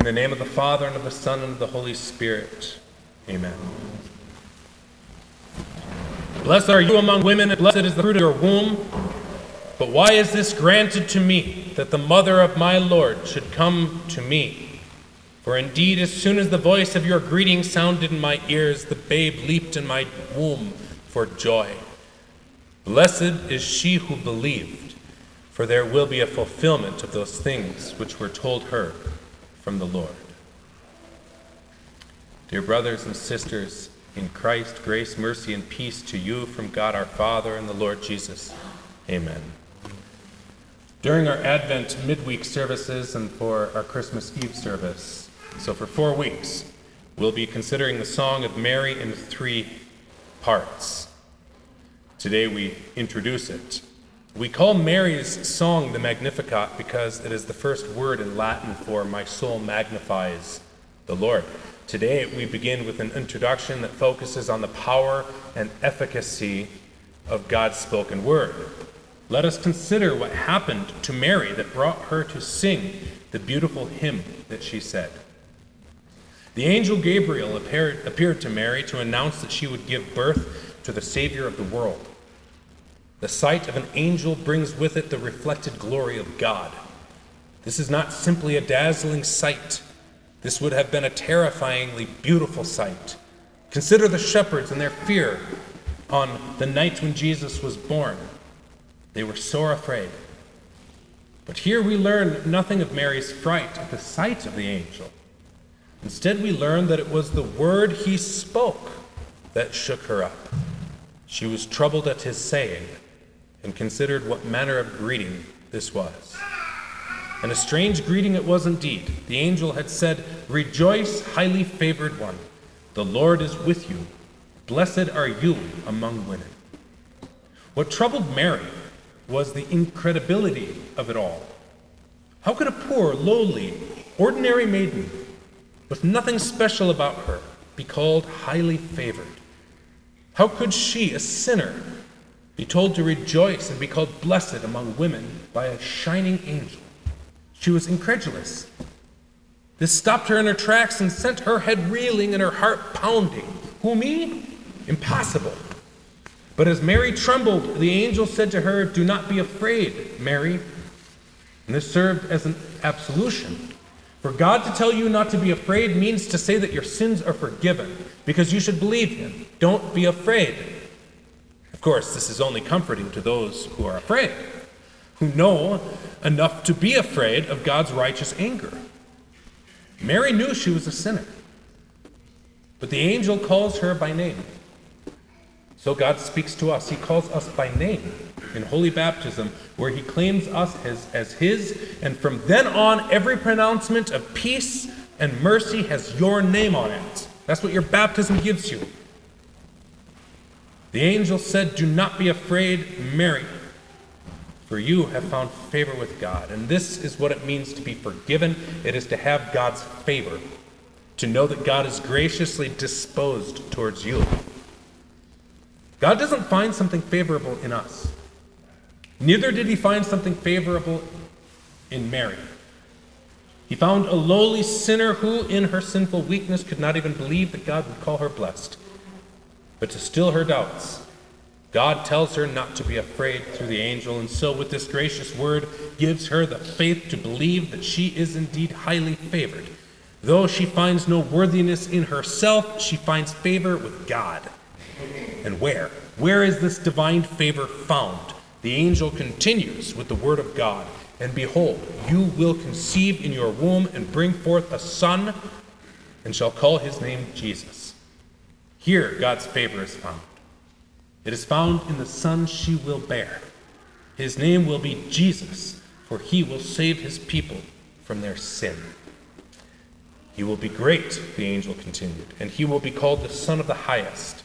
In the name of the Father, and of the Son, and of the Holy Spirit. Amen. Blessed are you among women, and blessed is the fruit of your womb. But why is this granted to me, that the mother of my Lord should come to me? For indeed, as soon as the voice of your greeting sounded in my ears, the babe leaped in my womb for joy. Blessed is she who believed, for there will be a fulfillment of those things which were told her from the Lord. Dear brothers and sisters, in Christ, grace, mercy, and peace to you from God our Father and the Lord Jesus. Amen. During our Advent midweek services and for our Christmas Eve service, so for four weeks, we'll be considering the Song of Mary in three parts. Today we introduce it. We call Mary's song the Magnificat because it is the first word in Latin for my soul magnifies the Lord. Today we begin with an introduction that focuses on the power and efficacy of God's spoken word. Let us consider what happened to Mary that brought her to sing the beautiful hymn that she said. The angel Gabriel appeared, appeared to Mary to announce that she would give birth to the Savior of the world. The sight of an angel brings with it the reflected glory of God. This is not simply a dazzling sight, this would have been a terrifyingly beautiful sight. Consider the shepherds and their fear on the night when Jesus was born. They were sore afraid. But here we learn nothing of Mary's fright at the sight of the angel. Instead, we learn that it was the word he spoke that shook her up. She was troubled at his saying and considered what manner of greeting this was. And a strange greeting it was indeed. The angel had said, Rejoice, highly favored one, the Lord is with you. Blessed are you among women. What troubled Mary was the incredibility of it all. How could a poor, lowly, ordinary maiden, with nothing special about her, be called highly favored? How could she, a sinner, be told to rejoice and be called blessed among women by a shining angel? She was incredulous. This stopped her in her tracks and sent her head reeling and her heart pounding. Who, me? Impossible. But as Mary trembled, the angel said to her, Do not be afraid, Mary. And this served as an absolution. For God to tell you not to be afraid means to say that your sins are forgiven, because you should believe Him. Don't be afraid. Of course, this is only comforting to those who are afraid, who know enough to be afraid of God's righteous anger. Mary knew she was a sinner, but the angel calls her by name. So God speaks to us. He calls us by name in holy baptism, where He claims us as, as His, and from then on, every pronouncement of peace and mercy has your name on it. That's what your baptism gives you. The angel said, Do not be afraid, Mary, for you have found favor with God. And this is what it means to be forgiven it is to have God's favor, to know that God is graciously disposed towards you. God doesn't find something favorable in us. Neither did he find something favorable in Mary. He found a lowly sinner who, in her sinful weakness, could not even believe that God would call her blessed. But to still her doubts, God tells her not to be afraid through the angel, and so, with this gracious word, gives her the faith to believe that she is indeed highly favored. Though she finds no worthiness in herself, she finds favor with God. And where? Where is this divine favor found? The angel continues with the word of God And behold, you will conceive in your womb and bring forth a son, and shall call his name Jesus. Here, God's favor is found. It is found in the son she will bear. His name will be Jesus, for he will save his people from their sin. He will be great, the angel continued, and he will be called the Son of the Highest.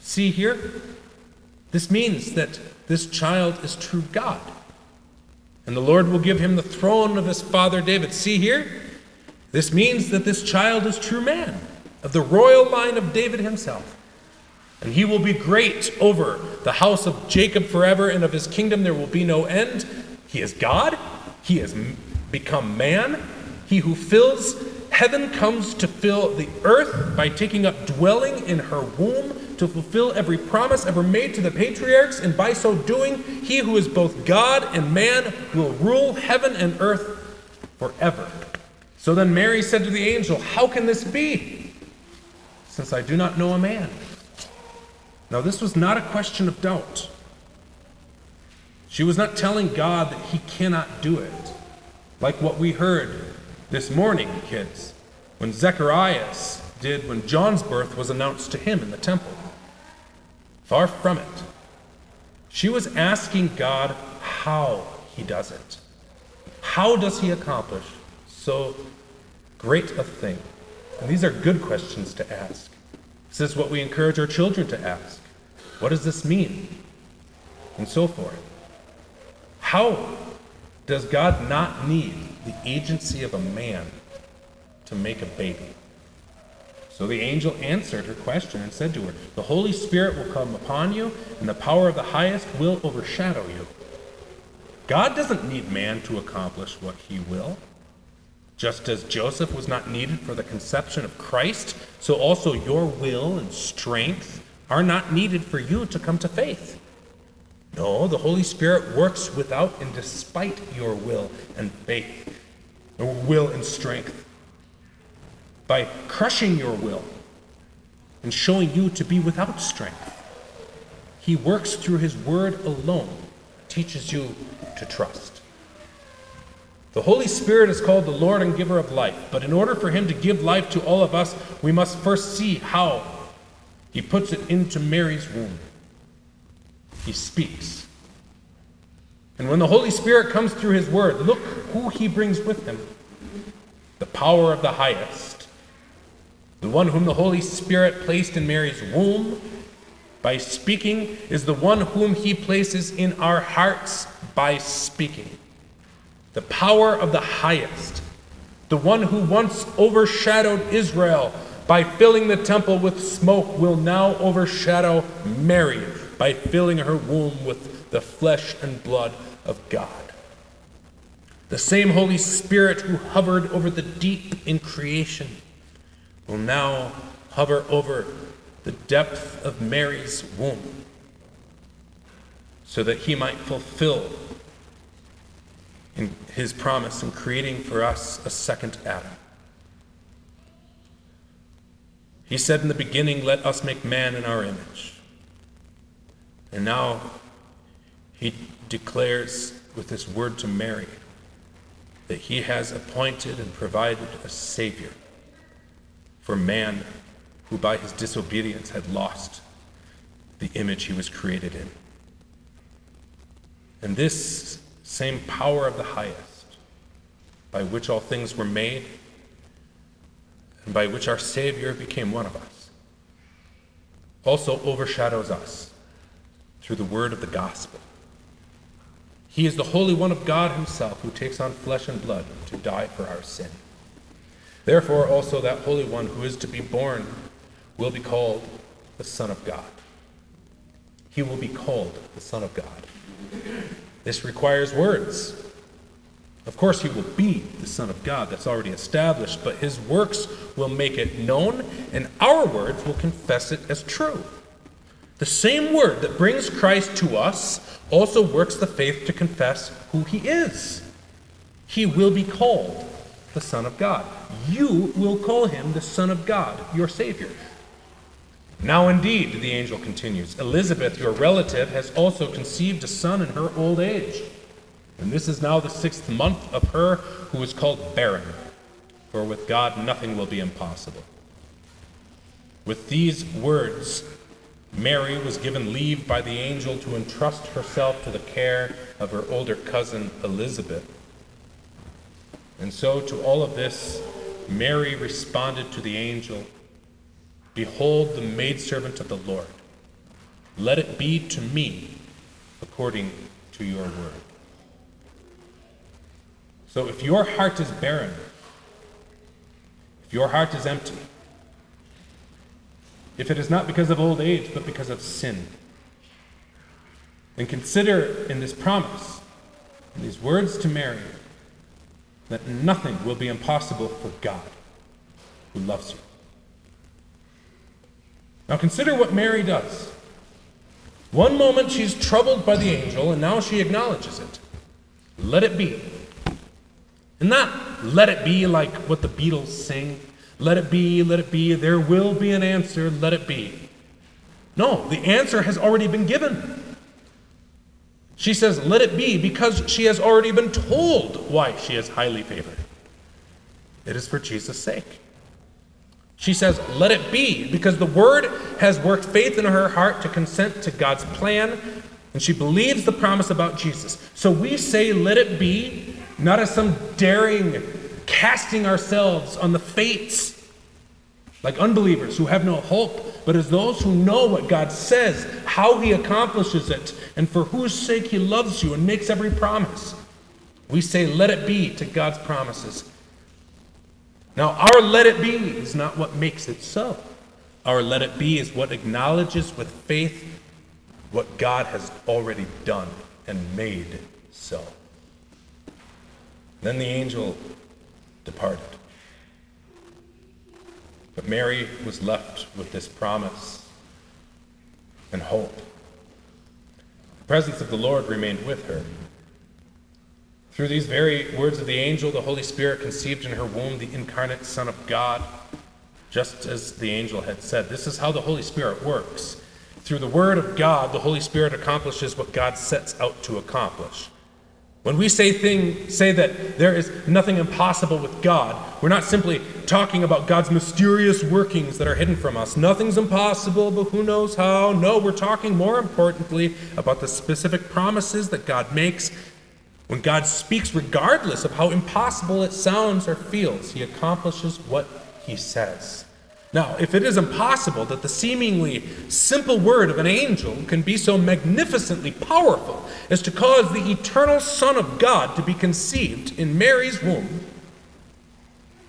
See here? This means that this child is true God. And the Lord will give him the throne of his father David. See here? This means that this child is true man, of the royal line of David himself. And he will be great over the house of Jacob forever, and of his kingdom there will be no end. He is God. He has become man. He who fills Heaven comes to fill the earth by taking up dwelling in her womb to fulfill every promise ever made to the patriarchs, and by so doing, he who is both God and man will rule heaven and earth forever. So then Mary said to the angel, How can this be? Since I do not know a man. Now, this was not a question of doubt. She was not telling God that he cannot do it, like what we heard this morning, kids, when Zacharias did when John's birth was announced to him in the temple. Far from it. She was asking God how he does it. How does he accomplish so great a thing? And these are good questions to ask. This is what we encourage our children to ask. What does this mean? And so forth. How does God not need the agency of a man to make a baby? So the angel answered her question and said to her, The Holy Spirit will come upon you, and the power of the highest will overshadow you. God doesn't need man to accomplish what he will. Just as Joseph was not needed for the conception of Christ, so also your will and strength are not needed for you to come to faith. No, the Holy Spirit works without and despite your will and faith, or will and strength, by crushing your will and showing you to be without strength. He works through His Word alone, teaches you to trust. The Holy Spirit is called the Lord and giver of life, but in order for Him to give life to all of us, we must first see how He puts it into Mary's womb he speaks. And when the Holy Spirit comes through his word, look who he brings with him the power of the highest. The one whom the Holy Spirit placed in Mary's womb by speaking is the one whom he places in our hearts by speaking. The power of the highest. The one who once overshadowed Israel by filling the temple with smoke will now overshadow Mary by filling her womb with the flesh and blood of God. The same Holy Spirit who hovered over the deep in creation will now hover over the depth of Mary's womb so that he might fulfill in his promise in creating for us a second Adam. He said in the beginning, Let us make man in our image. And now he declares with this word to Mary that he has appointed and provided a Savior for man who by his disobedience had lost the image he was created in. And this same power of the highest, by which all things were made, and by which our Savior became one of us, also overshadows us through the word of the gospel. He is the Holy One of God Himself who takes on flesh and blood to die for our sin. Therefore, also that Holy One who is to be born will be called the Son of God. He will be called the Son of God. This requires words. Of course, he will be the Son of God. That's already established, but his works will make it known, and our words will confess it as true. The same word that brings Christ to us also works the faith to confess who he is. He will be called the Son of God. You will call him the Son of God, your Savior. Now, indeed, the angel continues, Elizabeth, your relative, has also conceived a son in her old age. And this is now the sixth month of her who is called barren. For with God nothing will be impossible. With these words, Mary was given leave by the angel to entrust herself to the care of her older cousin Elizabeth. And so, to all of this, Mary responded to the angel Behold, the maidservant of the Lord. Let it be to me according to your word. So, if your heart is barren, if your heart is empty, if it is not because of old age, but because of sin. And consider in this promise, in these words to Mary, that nothing will be impossible for God. who loves you. Now consider what Mary does. One moment she's troubled by the angel, and now she acknowledges it. Let it be. And not let it be like what the Beatles sing. Let it be, let it be, there will be an answer, let it be. No, the answer has already been given. She says, let it be, because she has already been told why she is highly favored. It is for Jesus' sake. She says, Let it be, because the word has worked faith in her heart to consent to God's plan, and she believes the promise about Jesus. So we say, Let it be, not as some daring casting ourselves on the fates like unbelievers who have no hope, but as those who know what God says, how He accomplishes it, and for whose sake He loves you and makes every promise. We say, Let it be to God's promises. Now, our let it be is not what makes it so. Our let it be is what acknowledges with faith what God has already done and made so. Then the angel departed. But Mary was left with this promise and hope. The presence of the Lord remained with her. Through these very words of the angel, the Holy Spirit conceived in her womb the incarnate Son of God, just as the angel had said. This is how the Holy Spirit works. Through the Word of God, the Holy Spirit accomplishes what God sets out to accomplish. When we say thing, say that there is nothing impossible with God, we're not simply talking about God's mysterious workings that are hidden from us. Nothing's impossible, but who knows how? No, we're talking more importantly about the specific promises that God makes when God speaks, regardless of how impossible it sounds or feels, he accomplishes what he says. Now, if it is impossible that the seemingly simple word of an angel can be so magnificently powerful as to cause the eternal Son of God to be conceived in Mary's womb,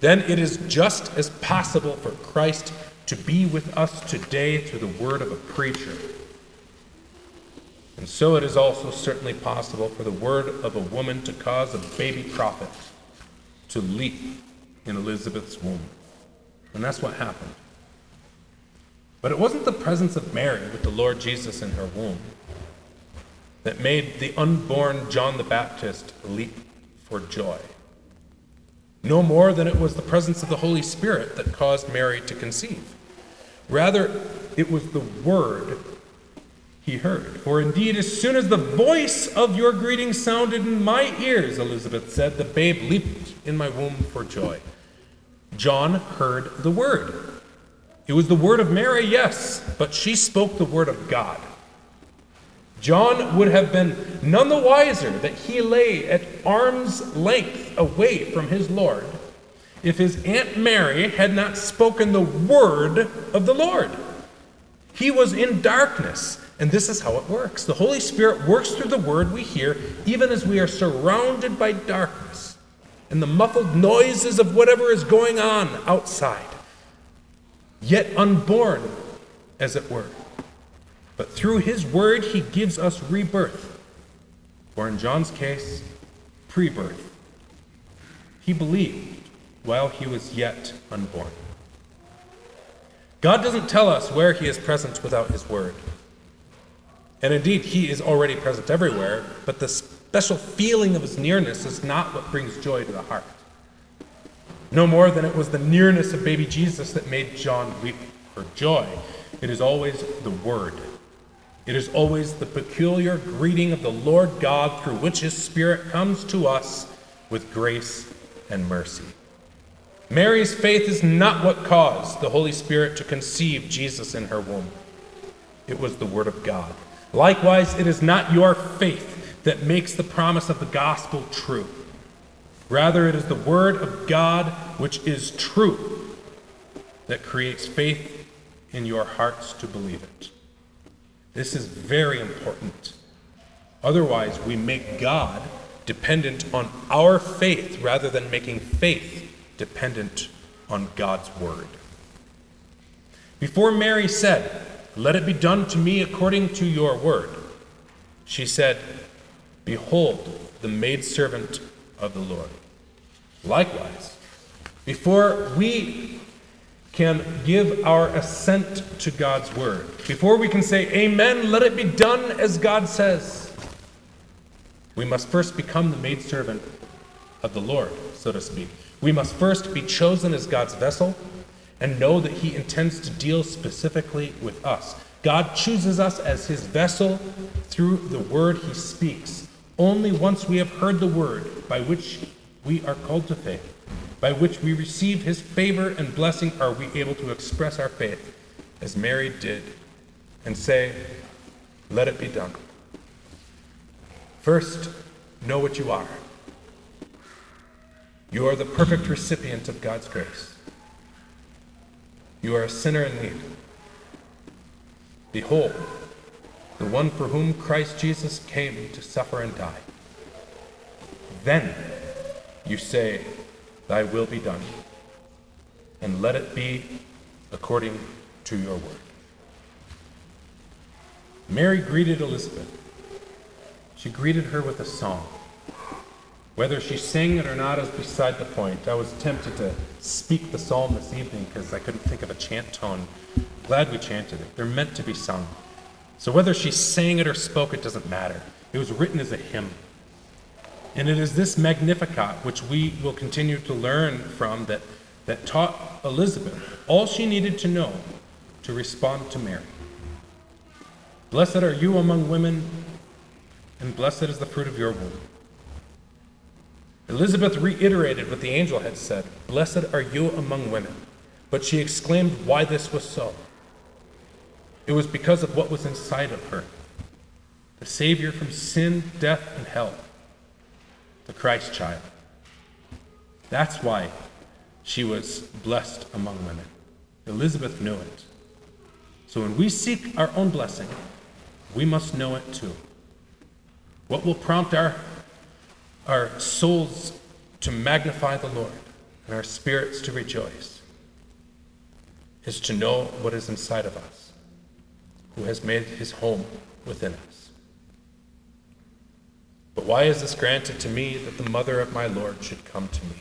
then it is just as possible for Christ to be with us today through the word of a preacher. And so it is also certainly possible for the word of a woman to cause a baby prophet to leap in Elizabeth's womb. And that's what happened. But it wasn't the presence of Mary with the Lord Jesus in her womb that made the unborn John the Baptist leap for joy. No more than it was the presence of the Holy Spirit that caused Mary to conceive. Rather, it was the Word he heard. For indeed, as soon as the voice of your greeting sounded in my ears, Elizabeth said, the babe leaped in my womb for joy. John heard the word. It was the word of Mary, yes, but she spoke the word of God. John would have been none the wiser that he lay at arm's length away from his Lord if his Aunt Mary had not spoken the word of the Lord. He was in darkness and this is how it works. The Holy Spirit works through the word we hear, even as we are surrounded by darkness and the muffled noises of whatever is going on outside, yet unborn, as it were. But through his word, he gives us rebirth, or in John's case, pre birth. He believed while he was yet unborn. God doesn't tell us where he is present without his word. And indeed, He is already present everywhere, but the special feeling of His nearness is not what brings joy to the heart. No more than it was the nearness of baby Jesus that made John weep for joy. It is always the Word. It is always the peculiar greeting of the Lord God through which His Spirit comes to us with grace and mercy. Mary's faith is not what caused the Holy Spirit to conceive Jesus in her womb, it was the Word of God. Likewise, it is not your faith that makes the promise of the gospel true. Rather, it is the word of God, which is true, that creates faith in your hearts to believe it. This is very important. Otherwise, we make God dependent on our faith rather than making faith dependent on God's word. Before Mary said, let it be done to me according to your word. She said, Behold, the maidservant of the Lord. Likewise, before we can give our assent to God's word. Before we can say, Amen, let it be done as God says, we must first become the maidservant of the Lord, so to speak. We must first be chosen as God's vessel and know that He intends to deal specifically with us. God chooses us as His vessel through the word He speaks. Only once we have heard the word by which we are called to faith by which we receive his favor and blessing are we able to express our faith as Mary did and say, Let it be done. First, know what you are. You are the perfect recipient of God's grace. You are a sinner in need. Behold, the one for whom Christ Jesus came to suffer and die. Then you say, Thy will be done, and let it be according to your word. Mary greeted Elizabeth. She greeted her with a song. Whether she sang it or not is beside the point. I was tempted to speak the psalm this evening because I couldn't think of a chant tone. Glad we chanted it. They're meant to be sung. So whether she sang it or spoke it doesn't matter. It was written as a hymn. And it is this Magnificat which we will continue to learn from that, that taught Elizabeth all she needed to know to respond to Mary. Blessed are you among women, and blessed is the fruit of your womb. Elizabeth reiterated what the angel had said Blessed are you among women. But she exclaimed why this was so. It was because of what was inside of her the Savior from sin, death, and hell the Christ child. That's why she was blessed among women. Elizabeth knew it. So when we seek our own blessing, we must know it too. What will prompt our, our souls to magnify the Lord and our spirits to rejoice is to know what is inside of us, who has made his home within us. But why is this granted to me that the mother of my Lord should come to me?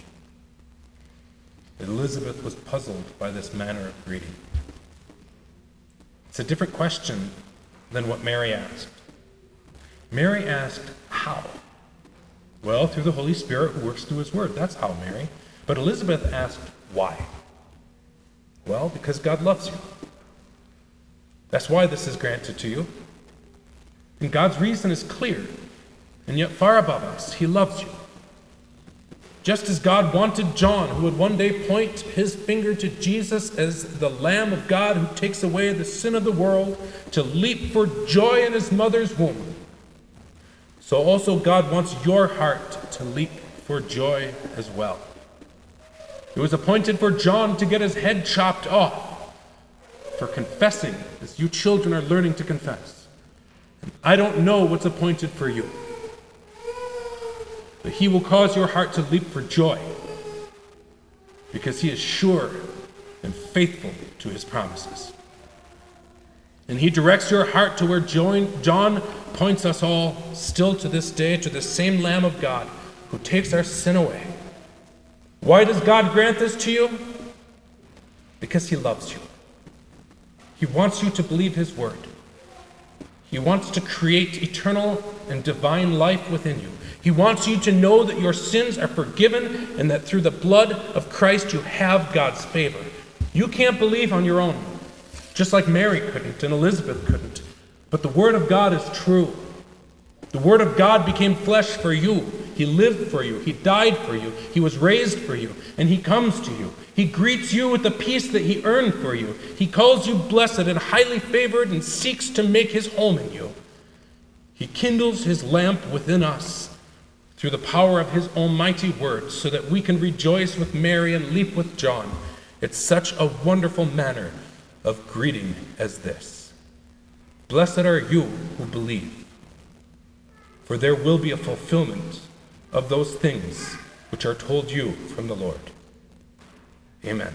Elizabeth was puzzled by this manner of greeting. It's a different question than what Mary asked. Mary asked, How? Well, through the Holy Spirit who works through his word. That's how, Mary. But Elizabeth asked, Why? Well, because God loves you. That's why this is granted to you. And God's reason is clear. And yet, far above us, He loves you. Just as God wanted John, who would one day point his finger to Jesus as the Lamb of God who takes away the sin of the world, to leap for joy in his mother's womb, so also God wants your heart to leap for joy as well. It was appointed for John to get his head chopped off for confessing, as you children are learning to confess. I don't know what's appointed for you but he will cause your heart to leap for joy because he is sure and faithful to his promises. And he directs your heart to where John points us all still to this day to the same Lamb of God who takes our sin away. Why does God grant this to you? Because he loves you. He wants you to believe his word. He wants to create eternal and divine life within you. He wants you to know that your sins are forgiven and that through the blood of Christ you have God's favor. You can't believe on your own, just like Mary couldn't and Elizabeth couldn't. But the Word of God is true. The Word of God became flesh for you. He lived for you. He died for you. He was raised for you. And He comes to you. He greets you with the peace that He earned for you. He calls you blessed and highly favored and seeks to make His home in you. He kindles His lamp within us through the power of his almighty word, so that we can rejoice with Mary and leap with John. It's such a wonderful manner of greeting as this. Blessed are you who believe, for there will be a fulfillment of those things which are told you from the Lord. Amen.